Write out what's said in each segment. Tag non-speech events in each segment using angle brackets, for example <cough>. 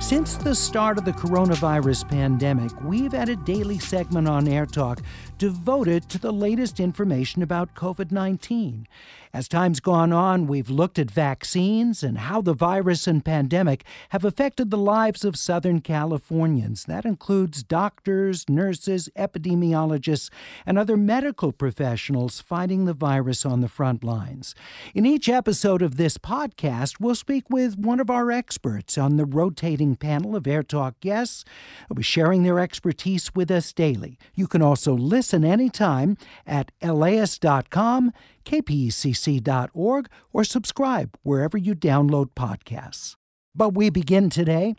Since the start of the coronavirus pandemic, we've had a daily segment on Air Talk devoted to the latest information about COVID 19. As time's gone on, we've looked at vaccines and how the virus and pandemic have affected the lives of Southern Californians. That includes doctors, nurses, epidemiologists, and other medical professionals fighting the virus on the front lines. In each episode of this podcast, we'll speak with one of our experts on the rotating panel of Air Talk guests who be sharing their expertise with us daily. You can also listen anytime at laist.com kpcc.org, or subscribe wherever you download podcasts. But we begin today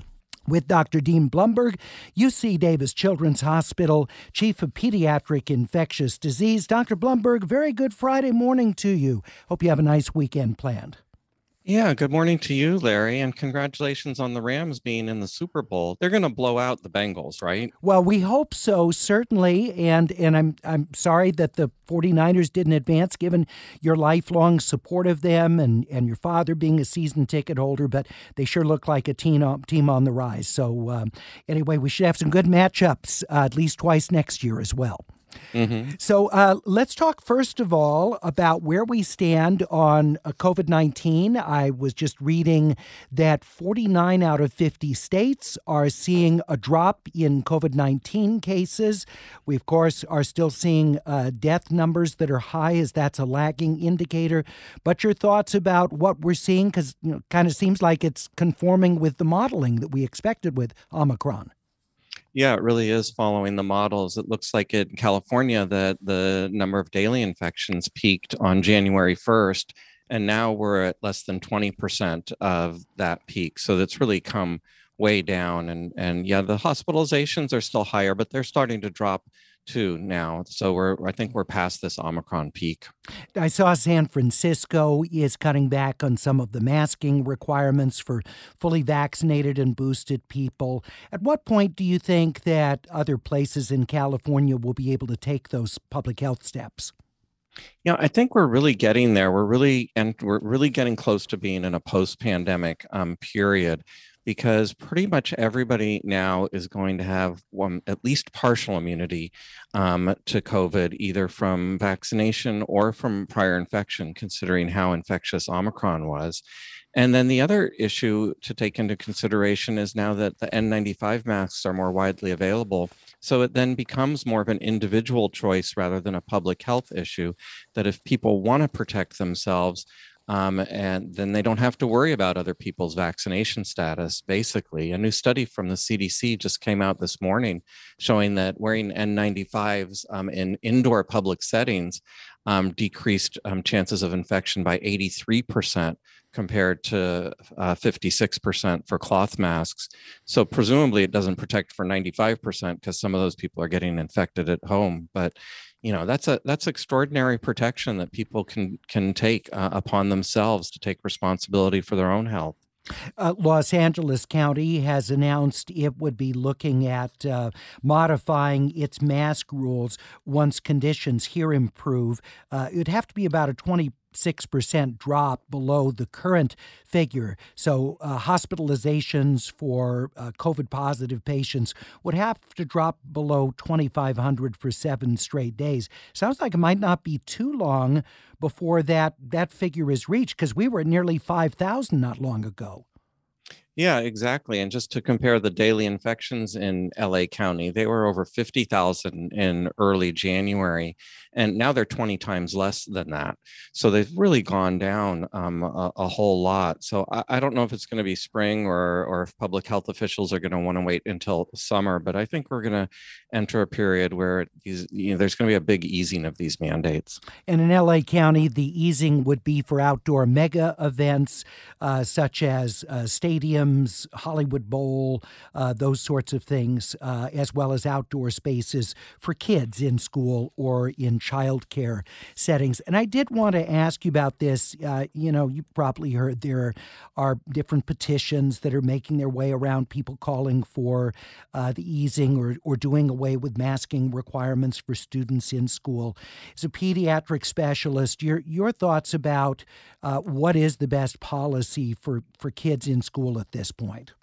with Dr. Dean Blumberg, UC Davis Children's Hospital, Chief of Pediatric Infectious Disease. Dr. Blumberg, very good Friday morning to you. Hope you have a nice weekend planned. Yeah, good morning to you, Larry, and congratulations on the Rams being in the Super Bowl. They're going to blow out the Bengals, right? Well, we hope so, certainly, and and I'm I'm sorry that the 49ers didn't advance given your lifelong support of them and and your father being a season ticket holder, but they sure look like a team on, team on the rise. So um, anyway, we should have some good matchups uh, at least twice next year as well. Mm-hmm. So uh, let's talk first of all about where we stand on uh, COVID 19. I was just reading that 49 out of 50 states are seeing a drop in COVID 19 cases. We, of course, are still seeing uh, death numbers that are high, as that's a lagging indicator. But your thoughts about what we're seeing, because you know, kind of seems like it's conforming with the modeling that we expected with Omicron. Yeah, it really is following the models. It looks like in California that the number of daily infections peaked on January 1st, and now we're at less than 20% of that peak. So that's really come way down. And and yeah, the hospitalizations are still higher, but they're starting to drop too now. So we're I think we're past this Omicron peak. I saw San Francisco is cutting back on some of the masking requirements for fully vaccinated and boosted people. At what point do you think that other places in California will be able to take those public health steps? Yeah, I think we're really getting there. We're really and we're really getting close to being in a post-pandemic um, period because pretty much everybody now is going to have one at least partial immunity um, to COVID, either from vaccination or from prior infection, considering how infectious Omicron was. And then the other issue to take into consideration is now that the N95 masks are more widely available. So it then becomes more of an individual choice rather than a public health issue. That if people want to protect themselves, um, and then they don't have to worry about other people's vaccination status. Basically, a new study from the CDC just came out this morning showing that wearing N95s um, in indoor public settings um, decreased um, chances of infection by 83% compared to uh, 56% for cloth masks. So presumably it doesn't protect for 95% because some of those people are getting infected at home. But you know that's a that's extraordinary protection that people can can take uh, upon themselves to take responsibility for their own health uh, Los Angeles County has announced it would be looking at uh, modifying its mask rules once conditions here improve. Uh, it'd have to be about a 20 6% drop below the current figure. So, uh, hospitalizations for uh, COVID positive patients would have to drop below 2,500 for seven straight days. Sounds like it might not be too long before that, that figure is reached because we were at nearly 5,000 not long ago. Yeah, exactly. And just to compare the daily infections in LA County, they were over 50,000 in early January. And now they're 20 times less than that. So they've really gone down um, a, a, whole lot. So I, I don't know if it's going to be spring or or if public health officials are going to want to wait until summer, but I think we're going to enter a period where these, you know, there's going to be a big easing of these mandates. And in LA County, the easing would be for outdoor mega events uh, such as uh, stadiums, Hollywood Bowl, uh, those sorts of things, uh, as well as outdoor spaces for kids in school or in childcare settings. And I did want to ask you about this. Uh, you know, you probably heard there are different petitions that are making their way around, people calling for uh, the easing or, or doing away with masking requirements for students in school. As a pediatric specialist, your your thoughts about uh, what is the best policy for for kids in school at this point?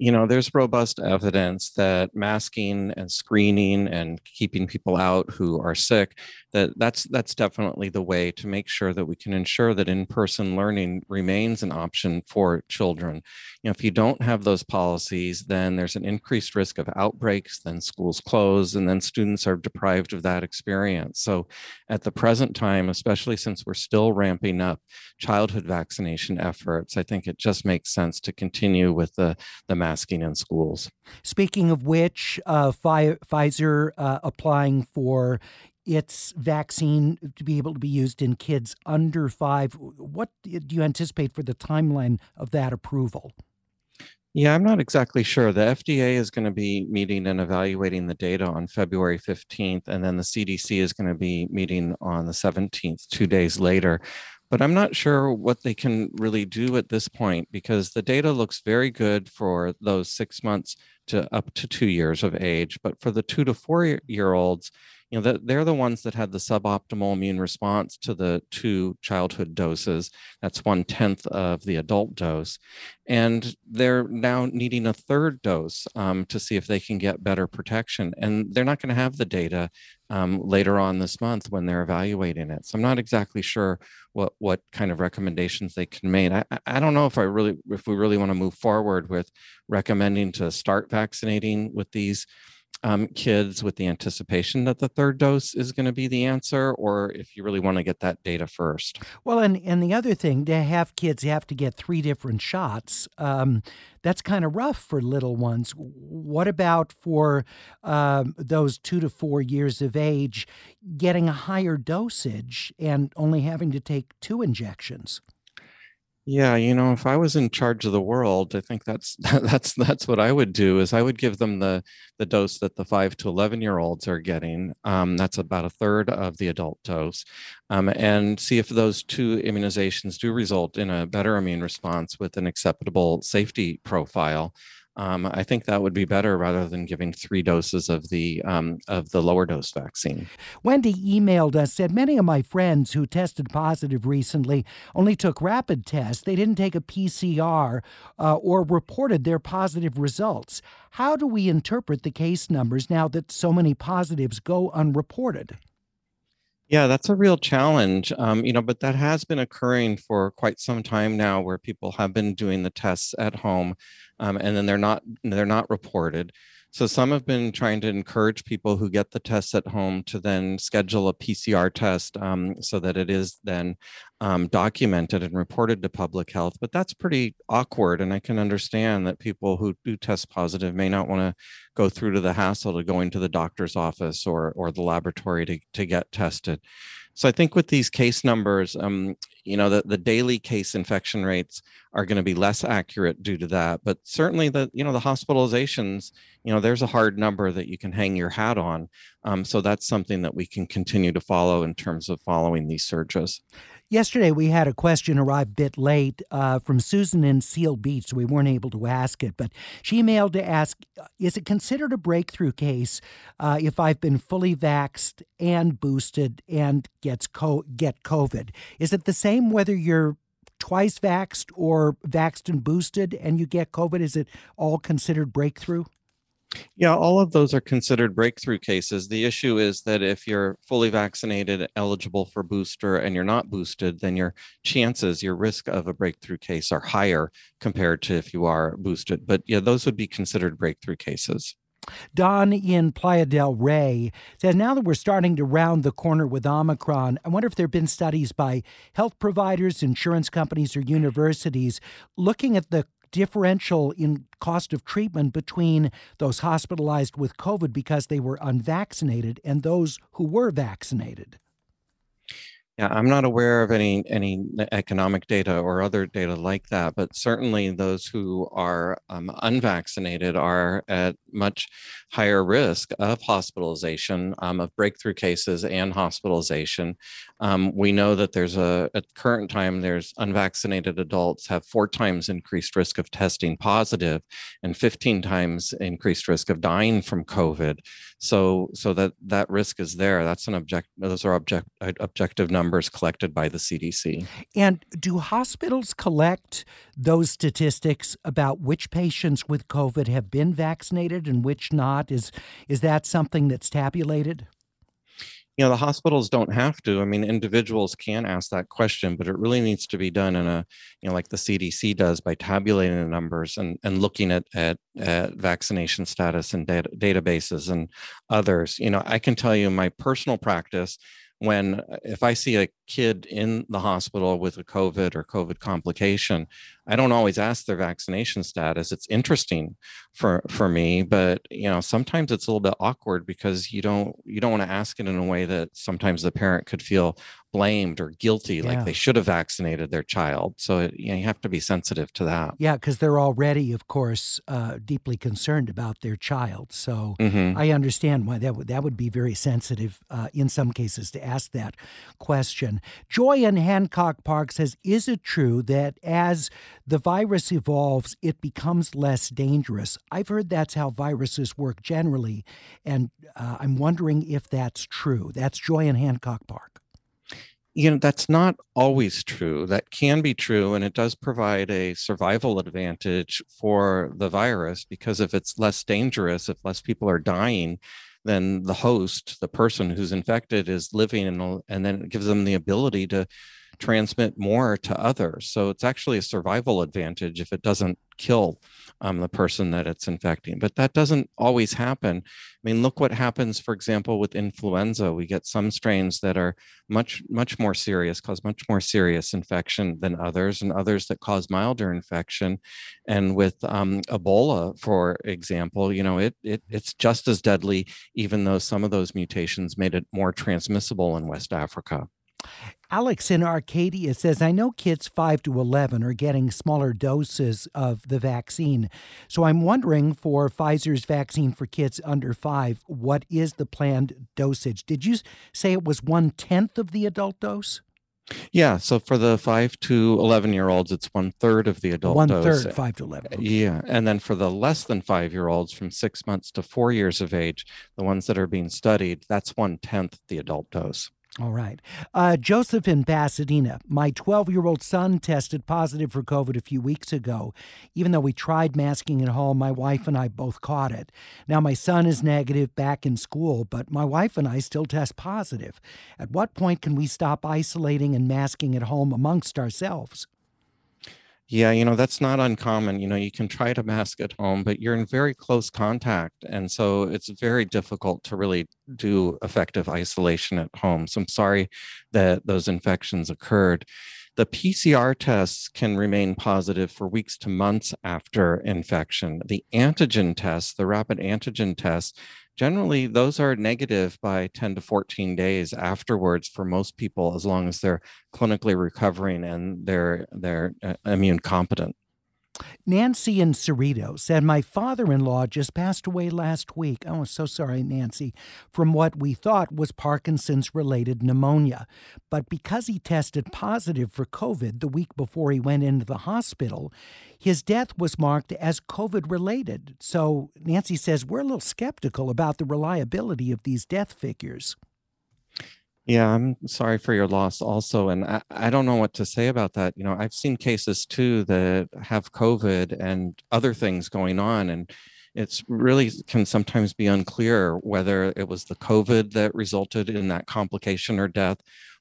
You know, there's robust evidence that masking and screening and keeping people out who are sick, that that's that's definitely the way to make sure that we can ensure that in-person learning remains an option for children. You know, if you don't have those policies, then there's an increased risk of outbreaks, then schools close, and then students are deprived of that experience. So at the present time, especially since we're still ramping up childhood vaccination efforts, I think it just makes sense to continue with the, the masking in schools. Speaking of which, uh, Pfizer uh, applying for its vaccine to be able to be used in kids under five. What do you anticipate for the timeline of that approval? Yeah, I'm not exactly sure. The FDA is going to be meeting and evaluating the data on February 15th, and then the CDC is going to be meeting on the 17th, two days later but I'm not sure what they can really do at this point because the data looks very good for those six months to up to two years of age. But for the two to four year olds, you know, they're the ones that had the suboptimal immune response to the two childhood doses. That's one tenth of the adult dose. And they're now needing a third dose um, to see if they can get better protection. And they're not going to have the data um, later on this month when they're evaluating it. So I'm not exactly sure what what kind of recommendations they can make. I, I don't know if I really if we really want to move forward with recommending to start vaccinating with these um, kids with the anticipation that the third dose is going to be the answer, or if you really want to get that data first. Well, and, and the other thing, to have kids have to get three different shots, um, that's kind of rough for little ones. What about for um, those two to four years of age getting a higher dosage and only having to take two injections? Yeah, you know, if I was in charge of the world, I think that's <laughs> that's that's what I would do. Is I would give them the the dose that the five to eleven year olds are getting. Um, that's about a third of the adult dose, um, and see if those two immunizations do result in a better immune response with an acceptable safety profile um, I think that would be better rather than giving three doses of the um, of the lower dose vaccine. Wendy emailed us said many of my friends who tested positive recently only took rapid tests. They didn't take a PCR uh, or reported their positive results. How do we interpret the case numbers now that so many positives go unreported? Yeah, that's a real challenge. Um, you know, but that has been occurring for quite some time now, where people have been doing the tests at home, um, and then they're not they're not reported. So some have been trying to encourage people who get the tests at home to then schedule a PCR test um, so that it is then um, documented and reported to public health. But that's pretty awkward. And I can understand that people who do test positive may not want to go through to the hassle of going to the doctor's office or, or the laboratory to, to get tested. So I think with these case numbers, um, you know, the, the daily case infection rates are going to be less accurate due to that. But certainly the, you know, the hospitalizations, you know, there's a hard number that you can hang your hat on. Um, so that's something that we can continue to follow in terms of following these surges. Yesterday, we had a question arrive a bit late uh, from Susan in Seal Beach, so we weren't able to ask it. But she emailed to ask Is it considered a breakthrough case uh, if I've been fully vaxed and boosted and gets co- get COVID? Is it the same whether you're twice vaxed or vaxed and boosted and you get COVID? Is it all considered breakthrough? Yeah, all of those are considered breakthrough cases. The issue is that if you're fully vaccinated, eligible for booster, and you're not boosted, then your chances, your risk of a breakthrough case are higher compared to if you are boosted. But yeah, those would be considered breakthrough cases. Don in Playa del Rey says now that we're starting to round the corner with Omicron, I wonder if there have been studies by health providers, insurance companies, or universities looking at the differential in cost of treatment between those hospitalized with COVID because they were unvaccinated and those who were vaccinated. Yeah, I'm not aware of any any economic data or other data like that, but certainly those who are um, unvaccinated are at much higher risk of hospitalization, um, of breakthrough cases and hospitalization. Um, we know that there's a at current time there's unvaccinated adults have four times increased risk of testing positive, and 15 times increased risk of dying from COVID. So so that that risk is there. That's an object. Those are object objective numbers numbers collected by the CDC. And do hospitals collect those statistics about which patients with COVID have been vaccinated and which not? Is is that something that's tabulated? you know the hospitals don't have to i mean individuals can ask that question but it really needs to be done in a you know like the cdc does by tabulating the numbers and and looking at at, at vaccination status and data, databases and others you know i can tell you my personal practice when uh, if I see a kid in the hospital with a COVID or COVID complication, I don't always ask their vaccination status. It's interesting for for me, but you know sometimes it's a little bit awkward because you don't you don't want to ask it in a way that sometimes the parent could feel blamed or guilty, yeah. like they should have vaccinated their child. So it, you, know, you have to be sensitive to that. Yeah, because they're already, of course, uh, deeply concerned about their child. So mm-hmm. I understand why that would that would be very sensitive uh, in some cases to ask that question. Joy in Hancock Park says, "Is it true that as the virus evolves, it becomes less dangerous?" I've heard that's how viruses work generally, and uh, I'm wondering if that's true. That's Joy in Hancock Park you know that's not always true. That can be true and it does provide a survival advantage for the virus because if it's less dangerous if less people are dying then the host the person who's infected is living in, and then it gives them the ability to transmit more to others. So it's actually a survival advantage if it doesn't kill um, the person that it's infecting. But that doesn't always happen. I mean, look what happens, for example, with influenza. We get some strains that are much, much more serious, cause much more serious infection than others, and others that cause milder infection. And with um, Ebola, for example, you know, it, it it's just as deadly, even though some of those mutations made it more transmissible in West Africa. Alex in Arcadia says, I know kids 5 to 11 are getting smaller doses of the vaccine. So I'm wondering for Pfizer's vaccine for kids under 5, what is the planned dosage? Did you say it was one tenth of the adult dose? Yeah, so for the five to eleven year olds, it's one third of the adult one dose. third five to eleven. Yeah, and then for the less than five year olds, from six months to four years of age, the ones that are being studied, that's one tenth the adult dose. All right. Uh, Joseph in Pasadena. My 12 year old son tested positive for COVID a few weeks ago. Even though we tried masking at home, my wife and I both caught it. Now, my son is negative back in school, but my wife and I still test positive. At what point can we stop isolating and masking at home amongst ourselves? Yeah, you know, that's not uncommon. You know, you can try to mask at home, but you're in very close contact. And so it's very difficult to really do effective isolation at home. So I'm sorry that those infections occurred. The PCR tests can remain positive for weeks to months after infection. The antigen tests, the rapid antigen tests, generally those are negative by 10 to 14 days afterwards for most people as long as they're clinically recovering and they're they're uh, immune competent Nancy in Cerrito said, My father in law just passed away last week. Oh, so sorry, Nancy, from what we thought was Parkinson's related pneumonia. But because he tested positive for COVID the week before he went into the hospital, his death was marked as COVID related. So Nancy says, We're a little skeptical about the reliability of these death figures. Yeah, I'm sorry for your loss also. And I, I don't know what to say about that. You know, I've seen cases too that have COVID and other things going on. And it's really can sometimes be unclear whether it was the COVID that resulted in that complication or death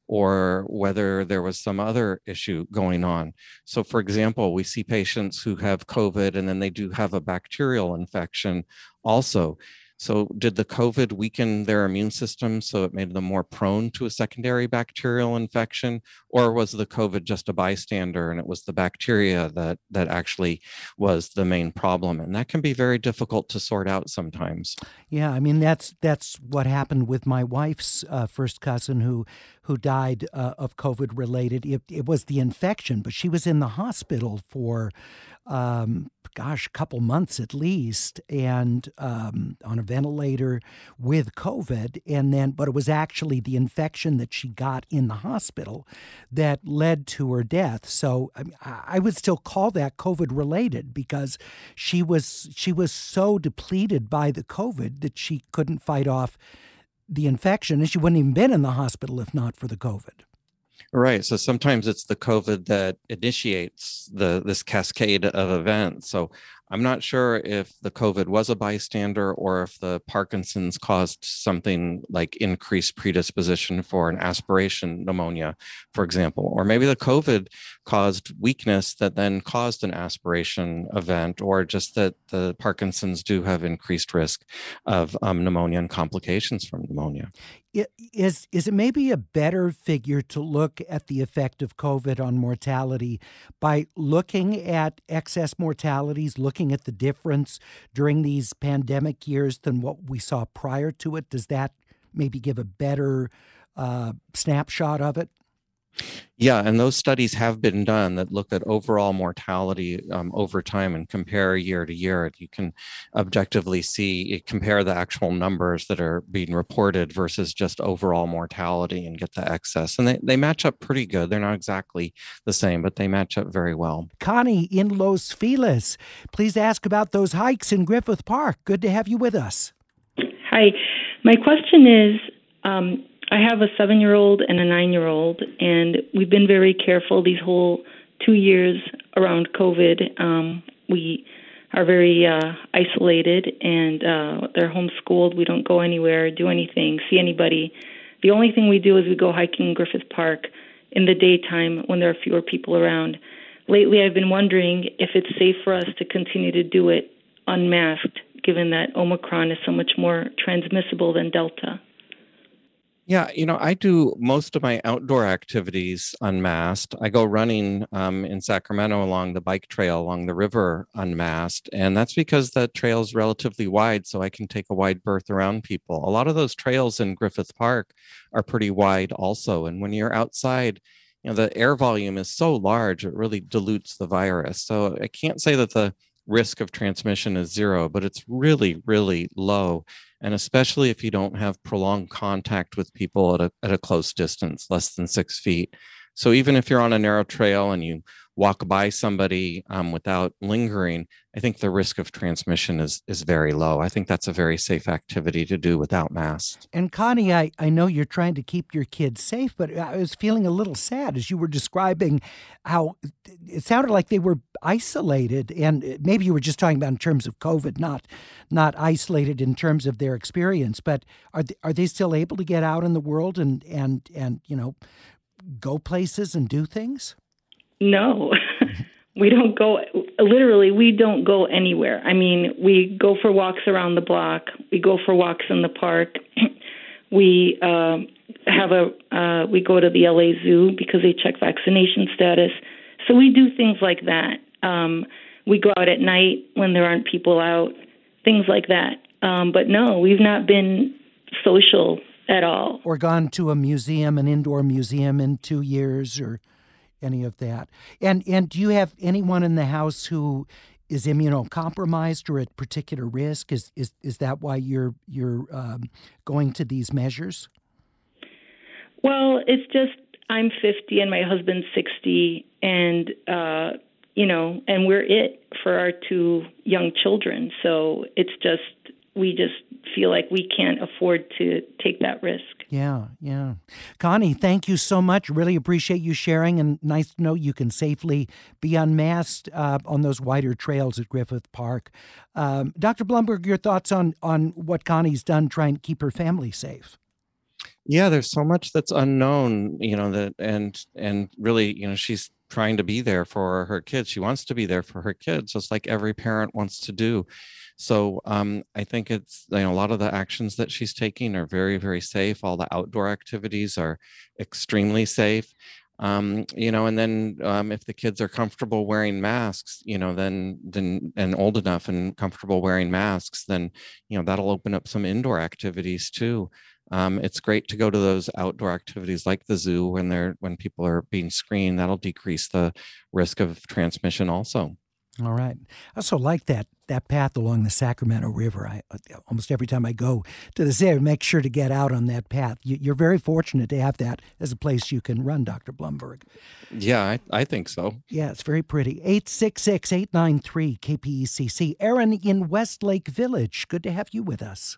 or whether there was some other issue going on. So, for example, we see patients who have COVID and then they do have a bacterial infection also. So, did the COVID weaken their immune system so it made them more prone to a secondary bacterial infection, or was the COVID just a bystander and it was the bacteria that that actually was the main problem? And that can be very difficult to sort out sometimes. Yeah, I mean that's that's what happened with my wife's uh, first cousin who who died uh, of COVID related. It, it was the infection, but she was in the hospital for um, gosh, a couple months at least, and um, on a ventilator with COVID. And then, but it was actually the infection that she got in the hospital that led to her death. So I, mean, I would still call that COVID related because she was she was so depleted by the COVID that she couldn't fight off the infection, and she wouldn't even been in the hospital if not for the COVID. Right. So sometimes it's the COVID that initiates the this cascade of events. So I'm not sure if the COVID was a bystander or if the Parkinson's caused something like increased predisposition for an aspiration pneumonia, for example. Or maybe the COVID caused weakness that then caused an aspiration event, or just that the Parkinson's do have increased risk of um, pneumonia and complications from pneumonia. Is, is it maybe a better figure to look at the effect of COVID on mortality by looking at excess mortalities, looking looking at the difference during these pandemic years than what we saw prior to it? Does that maybe give a better uh, snapshot of it? Yeah, and those studies have been done that look at overall mortality um, over time and compare year to year. You can objectively see, compare the actual numbers that are being reported versus just overall mortality and get the excess. And they, they match up pretty good. They're not exactly the same, but they match up very well. Connie in Los Feliz, please ask about those hikes in Griffith Park. Good to have you with us. Hi. My question is um, I have a seven year old and a nine year old, and we've been very careful these whole two years around COVID. Um, we are very uh, isolated and uh, they're homeschooled. We don't go anywhere, do anything, see anybody. The only thing we do is we go hiking in Griffith Park in the daytime when there are fewer people around. Lately, I've been wondering if it's safe for us to continue to do it unmasked, given that Omicron is so much more transmissible than Delta. Yeah, you know, I do most of my outdoor activities unmasked. I go running um, in Sacramento along the bike trail along the river unmasked. And that's because the trail is relatively wide, so I can take a wide berth around people. A lot of those trails in Griffith Park are pretty wide also. And when you're outside, you know, the air volume is so large, it really dilutes the virus. So I can't say that the risk of transmission is zero, but it's really, really low and especially if you don't have prolonged contact with people at a, at a close distance, less than six feet. So even if you're on a narrow trail and you walk by somebody um, without lingering, I think the risk of transmission is is very low. I think that's a very safe activity to do without masks. And Connie, I, I know you're trying to keep your kids safe, but I was feeling a little sad as you were describing how it sounded like they were isolated, and maybe you were just talking about in terms of COVID, not not isolated in terms of their experience. But are they, are they still able to get out in the world and and and you know go places and do things? No. <laughs> we don't go literally we don't go anywhere. I mean, we go for walks around the block, we go for walks in the park. <clears throat> we uh, have a uh, we go to the LA Zoo because they check vaccination status. So we do things like that. Um, we go out at night when there aren't people out, things like that. Um, but no, we've not been social at all. Or gone to a museum, an indoor museum in two years, or any of that. And and do you have anyone in the house who is immunocompromised or at particular risk? Is is is that why you're you're um, going to these measures? Well, it's just I'm 50 and my husband's 60, and uh, you know, and we're it for our two young children. So it's just we just feel like we can't afford to take that risk. Yeah, yeah. Connie, thank you so much. Really appreciate you sharing, and nice to know you can safely be unmasked uh, on those wider trails at Griffith Park. Um, Dr. Blumberg, your thoughts on on what Connie's done trying to keep her family safe? Yeah, there's so much that's unknown, you know, that and and really, you know, she's trying to be there for her kids. She wants to be there for her kids, just like every parent wants to do. So um, I think it's you know a lot of the actions that she's taking are very very safe. All the outdoor activities are extremely safe. Um, you know, and then um, if the kids are comfortable wearing masks, you know, then then and old enough and comfortable wearing masks, then you know that'll open up some indoor activities too. Um, it's great to go to those outdoor activities like the zoo when they're when people are being screened. That'll decrease the risk of transmission also. All right. I also like that that path along the Sacramento River. I uh, almost every time I go to the city, I make sure to get out on that path. You, are very fortunate to have that as a place you can run, Dr. Blumberg. Yeah, I, I think so. Yeah, it's very pretty. 866 893 KPCC. Aaron in Westlake Village. Good to have you with us.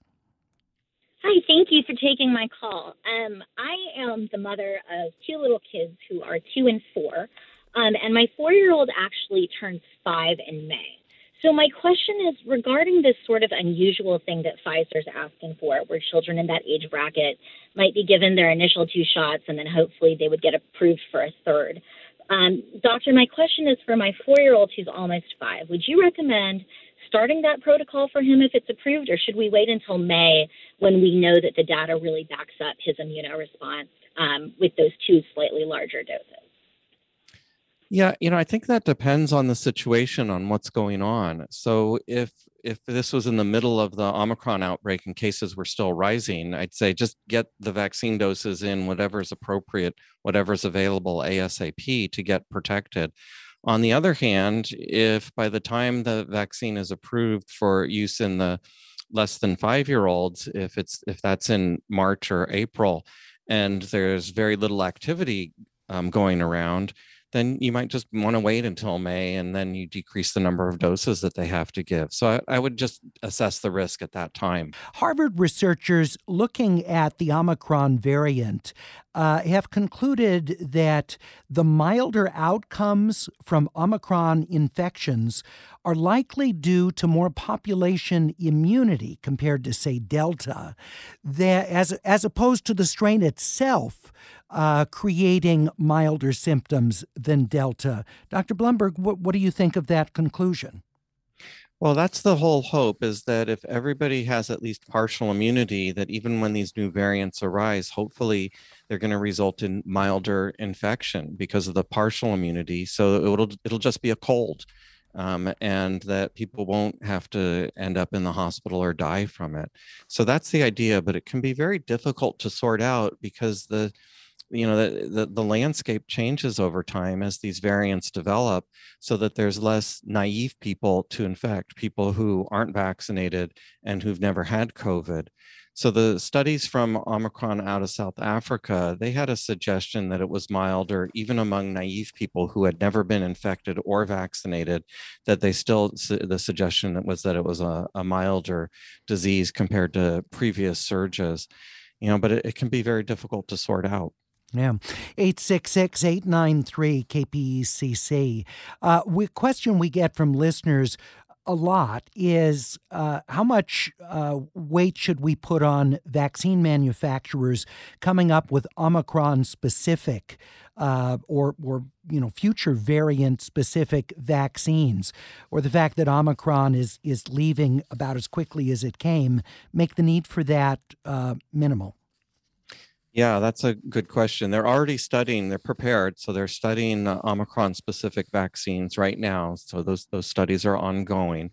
Hi, thank you for taking my call. Um, I am the mother of two little kids who are two and four. Um, and my four year old actually turns five in May. So, my question is regarding this sort of unusual thing that Pfizer's asking for, where children in that age bracket might be given their initial two shots and then hopefully they would get approved for a third. Um, doctor, my question is for my four year old who's almost five. Would you recommend starting that protocol for him if it's approved, or should we wait until May when we know that the data really backs up his immunoresponse um, with those two slightly larger doses? Yeah, you know, I think that depends on the situation, on what's going on. So if if this was in the middle of the Omicron outbreak and cases were still rising, I'd say just get the vaccine doses in whatever's appropriate, whatever's available ASAP to get protected. On the other hand, if by the time the vaccine is approved for use in the less than five year olds, if it's if that's in March or April, and there's very little activity um, going around, then you might just want to wait until May and then you decrease the number of doses that they have to give. So I, I, would just assess the risk at that time. Harvard researchers looking at the Omicron variant uh, have concluded that the milder outcomes from Omicron infections are likely due to more population immunity compared to, say, Delta, as, as opposed to the strain itself uh, creating milder symptoms than Delta. Dr. Blumberg, what, what do you think of that conclusion? Well, that's the whole hope is that if everybody has at least partial immunity, that even when these new variants arise, hopefully they're going to result in milder infection because of the partial immunity. So it'll it'll just be a cold, um, and that people won't have to end up in the hospital or die from it. So that's the idea, but it can be very difficult to sort out because the you know the, the, the landscape changes over time as these variants develop so that there's less naive people to infect people who aren't vaccinated and who've never had covid so the studies from omicron out of south africa they had a suggestion that it was milder even among naive people who had never been infected or vaccinated that they still the suggestion was that it was a, a milder disease compared to previous surges you know but it, it can be very difficult to sort out yeah. 866 893 KPCC. Uh, we, question we get from listeners a lot is uh, how much uh, weight should we put on vaccine manufacturers coming up with Omicron specific uh, or, or you know future variant specific vaccines, or the fact that Omicron is is leaving about as quickly as it came, make the need for that uh, minimal. Yeah, that's a good question. They're already studying, they're prepared. So they're studying Omicron specific vaccines right now. So those, those studies are ongoing.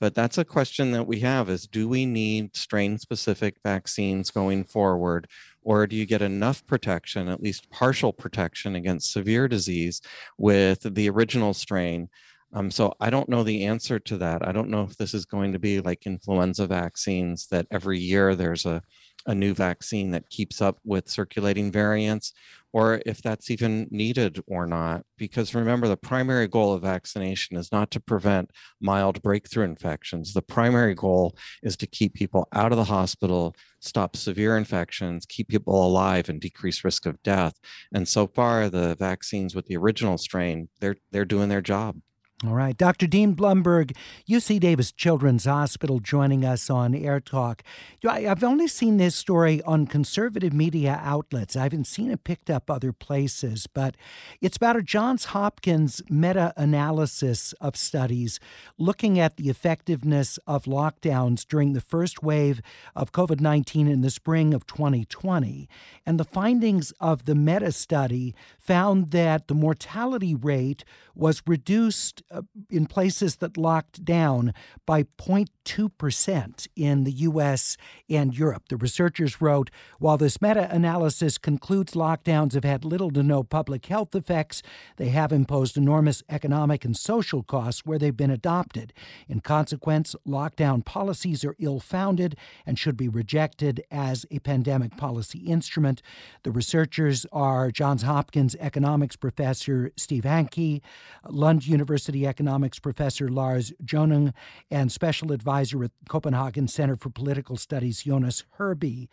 But that's a question that we have is do we need strain specific vaccines going forward? Or do you get enough protection, at least partial protection against severe disease with the original strain? Um, so I don't know the answer to that. I don't know if this is going to be like influenza vaccines that every year there's a a new vaccine that keeps up with circulating variants, or if that's even needed or not. Because remember, the primary goal of vaccination is not to prevent mild breakthrough infections. The primary goal is to keep people out of the hospital, stop severe infections, keep people alive, and decrease risk of death. And so far, the vaccines with the original strain, they're they're doing their job. All right. Dr. Dean Blumberg, UC Davis Children's Hospital, joining us on Air Talk. I've only seen this story on conservative media outlets. I haven't seen it picked up other places, but it's about a Johns Hopkins meta analysis of studies looking at the effectiveness of lockdowns during the first wave of COVID 19 in the spring of 2020. And the findings of the meta study found that the mortality rate was reduced in places that locked down by 0.2% in the US and Europe. The researchers wrote While this meta analysis concludes lockdowns have had little to no public health effects, they have imposed enormous economic and social costs where they've been adopted. In consequence, lockdown policies are ill founded and should be rejected as a pandemic policy instrument. The researchers are Johns Hopkins economics professor Steve Hanke, Lund University economics professor Lars Jonung, and special advisor at Copenhagen Center for Political Studies Jonas Herby.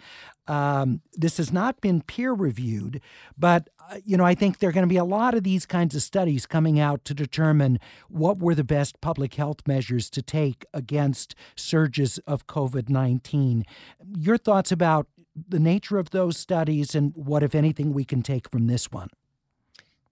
Um, this has not been peer reviewed, but uh, you know I think there are going to be a lot of these kinds of studies coming out to determine what were the best public health measures to take against surges of COVID nineteen. Your thoughts about the nature of those studies and what, if anything, we can take from this one?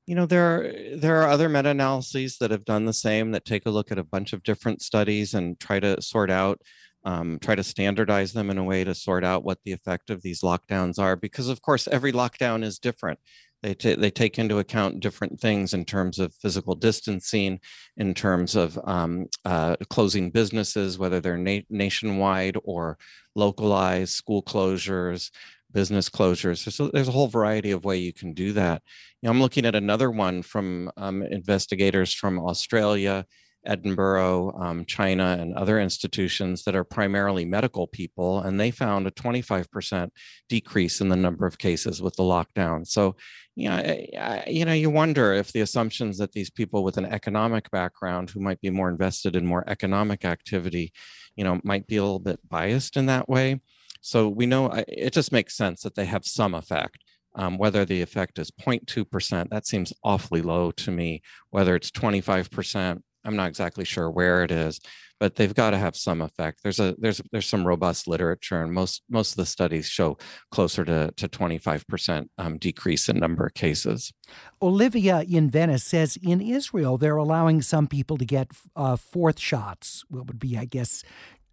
You know there are there are other meta-analyses that have done the same that take a look at a bunch of different studies and try to sort out um, try to standardize them in a way to sort out what the effect of these lockdowns are because of course every lockdown is different. They, t- they take into account different things in terms of physical distancing in terms of um, uh, closing businesses whether they're na- nationwide or localized school closures business closures. So there's a whole variety of way you can do that. You know, I'm looking at another one from um, investigators from Australia, Edinburgh, um, China, and other institutions that are primarily medical people, and they found a 25% decrease in the number of cases with the lockdown. So, you know, I, you know, you wonder if the assumptions that these people with an economic background who might be more invested in more economic activity, you know, might be a little bit biased in that way. So we know it just makes sense that they have some effect. Um, whether the effect is 0.2%, that seems awfully low to me. Whether it's 25%, I'm not exactly sure where it is, but they've got to have some effect. There's a there's there's some robust literature, and most most of the studies show closer to to 25% um, decrease in number of cases. Olivia in Venice says in Israel they're allowing some people to get uh, fourth shots. What would be, I guess,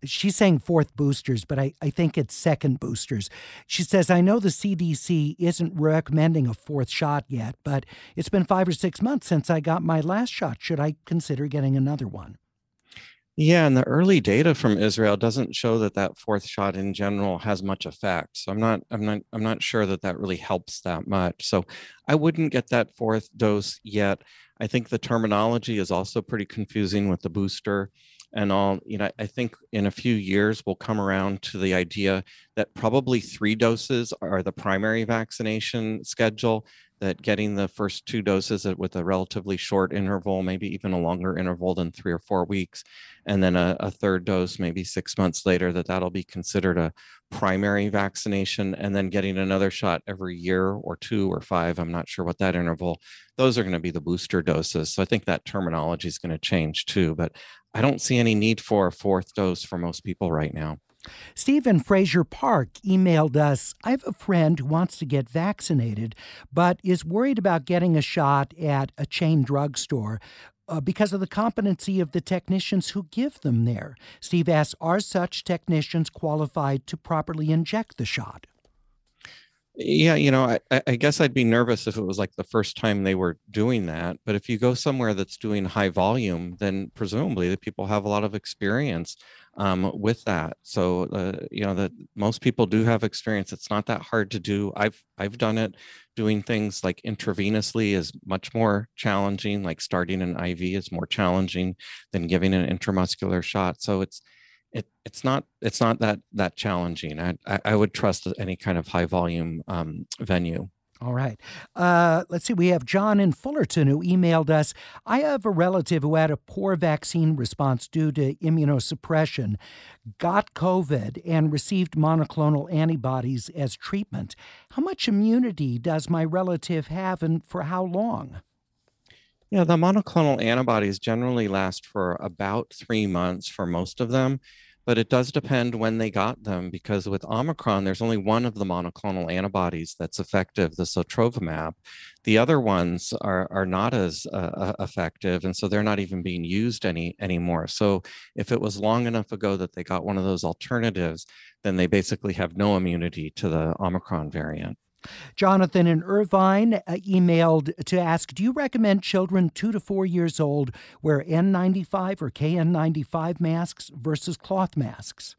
she's saying fourth boosters, but I, I think it's second boosters. She says, I know the CDC isn't recommending a fourth shot yet, but it's been five or six months since I got my last shot. Should I consider getting another one? Yeah, and the early data from Israel doesn't show that that fourth shot in general has much effect. So I'm not, I'm not, I'm not sure that that really helps that much. So I wouldn't get that fourth dose yet. I think the terminology is also pretty confusing with the booster and all you know i think in a few years we'll come around to the idea that probably three doses are the primary vaccination schedule that getting the first two doses with a relatively short interval maybe even a longer interval than three or four weeks and then a, a third dose maybe six months later that that'll be considered a primary vaccination and then getting another shot every year or two or five i'm not sure what that interval those are going to be the booster doses. So i think that terminology is going to change too but I don't see any need for a fourth dose for most people right now. Stephen Frazier Park emailed us I have a friend who wants to get vaccinated, but is worried about getting a shot at a chain drugstore. Uh, because of the competency of the technicians who give them there. Steve asks Are such technicians qualified to properly inject the shot? Yeah, you know, I, I, guess I'd be nervous if it was like the first time they were doing that. But if you go somewhere that's doing high volume, then presumably the people have a lot of experience um, with that. So, uh, you know, that most people do have experience. It's not that hard to do. I've I've done it. Doing things like intravenously is much more challenging. Like starting an IV is more challenging than giving an intramuscular shot. So it's it, it's not it's not that that challenging. I, I would trust any kind of high volume um, venue. All right. Uh, let's see. We have John in Fullerton who emailed us. I have a relative who had a poor vaccine response due to immunosuppression, got COVID, and received monoclonal antibodies as treatment. How much immunity does my relative have and for how long? Yeah, the monoclonal antibodies generally last for about three months for most of them, but it does depend when they got them because with Omicron, there's only one of the monoclonal antibodies that's effective, the sotrovimab. The other ones are, are not as uh, uh effective, and so they're not even being used any anymore. So if it was long enough ago that they got one of those alternatives, then they basically have no immunity to the Omicron variant. Jonathan in Irvine uh, emailed to ask Do you recommend children two to four years old wear N95 or KN95 masks versus cloth masks?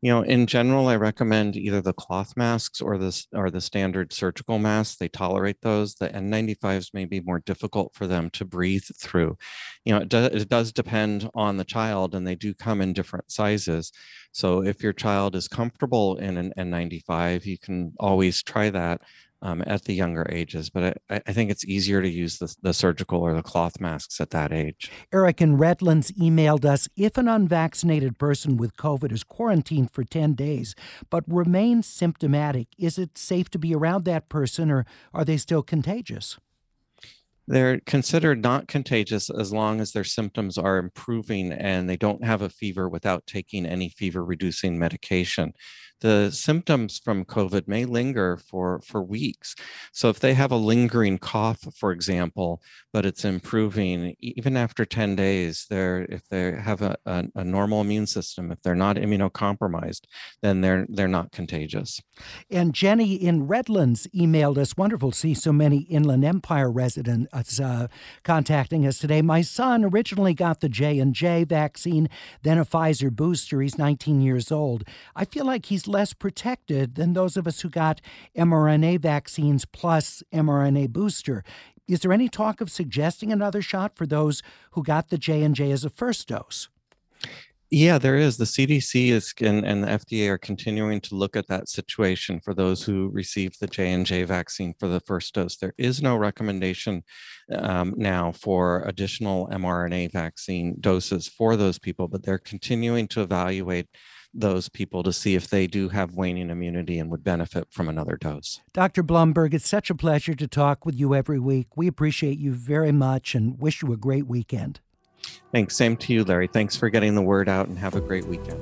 You know, in general, I recommend either the cloth masks or the or the standard surgical masks. They tolerate those. The N95s may be more difficult for them to breathe through. You know, it, do, it does depend on the child, and they do come in different sizes. So if your child is comfortable in an N95, you can always try that um, at the younger ages. But I, I, think it's easier to use the, the surgical or the cloth masks at that age. Eric in Redlands emailed us if an unvaccinated person with COVID is quarantined for 10 days but remains symptomatic, is it safe to be around that person or are they still contagious? They're considered not contagious as long as their symptoms are improving and they don't have a fever without taking any fever reducing medication the symptoms from COVID may linger for, for weeks. So if they have a lingering cough, for example, but it's improving even after 10 days, they're if they have a, a, a normal immune system, if they're not immunocompromised, then they're they're not contagious. And Jenny in Redlands emailed us. Wonderful to see so many Inland Empire residents uh, contacting us today. My son originally got the J and J vaccine, then a Pfizer booster. He's 19 years old. I feel like he's less protected than those of us who got mRNA vaccines plus mRNA booster. Is there any talk of suggesting another shot for those who got the J&J as a first dose? Yeah, there is. The CDC is and, and the FDA are continuing to look at that situation for those who received the J and J vaccine for the first dose. There is no recommendation um, now for additional mRNA vaccine doses for those people, but they're continuing to evaluate those people to see if they do have waning immunity and would benefit from another dose. Dr. Blumberg, it's such a pleasure to talk with you every week. We appreciate you very much and wish you a great weekend. Thanks. Same to you, Larry. Thanks for getting the word out and have a great weekend.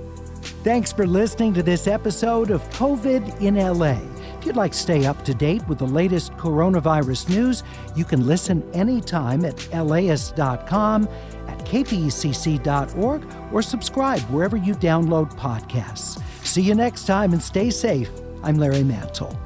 Thanks for listening to this episode of COVID in LA. If you'd like to stay up to date with the latest coronavirus news, you can listen anytime at laist.com at kpcc.org or subscribe wherever you download podcasts. See you next time and stay safe. I'm Larry Mantle.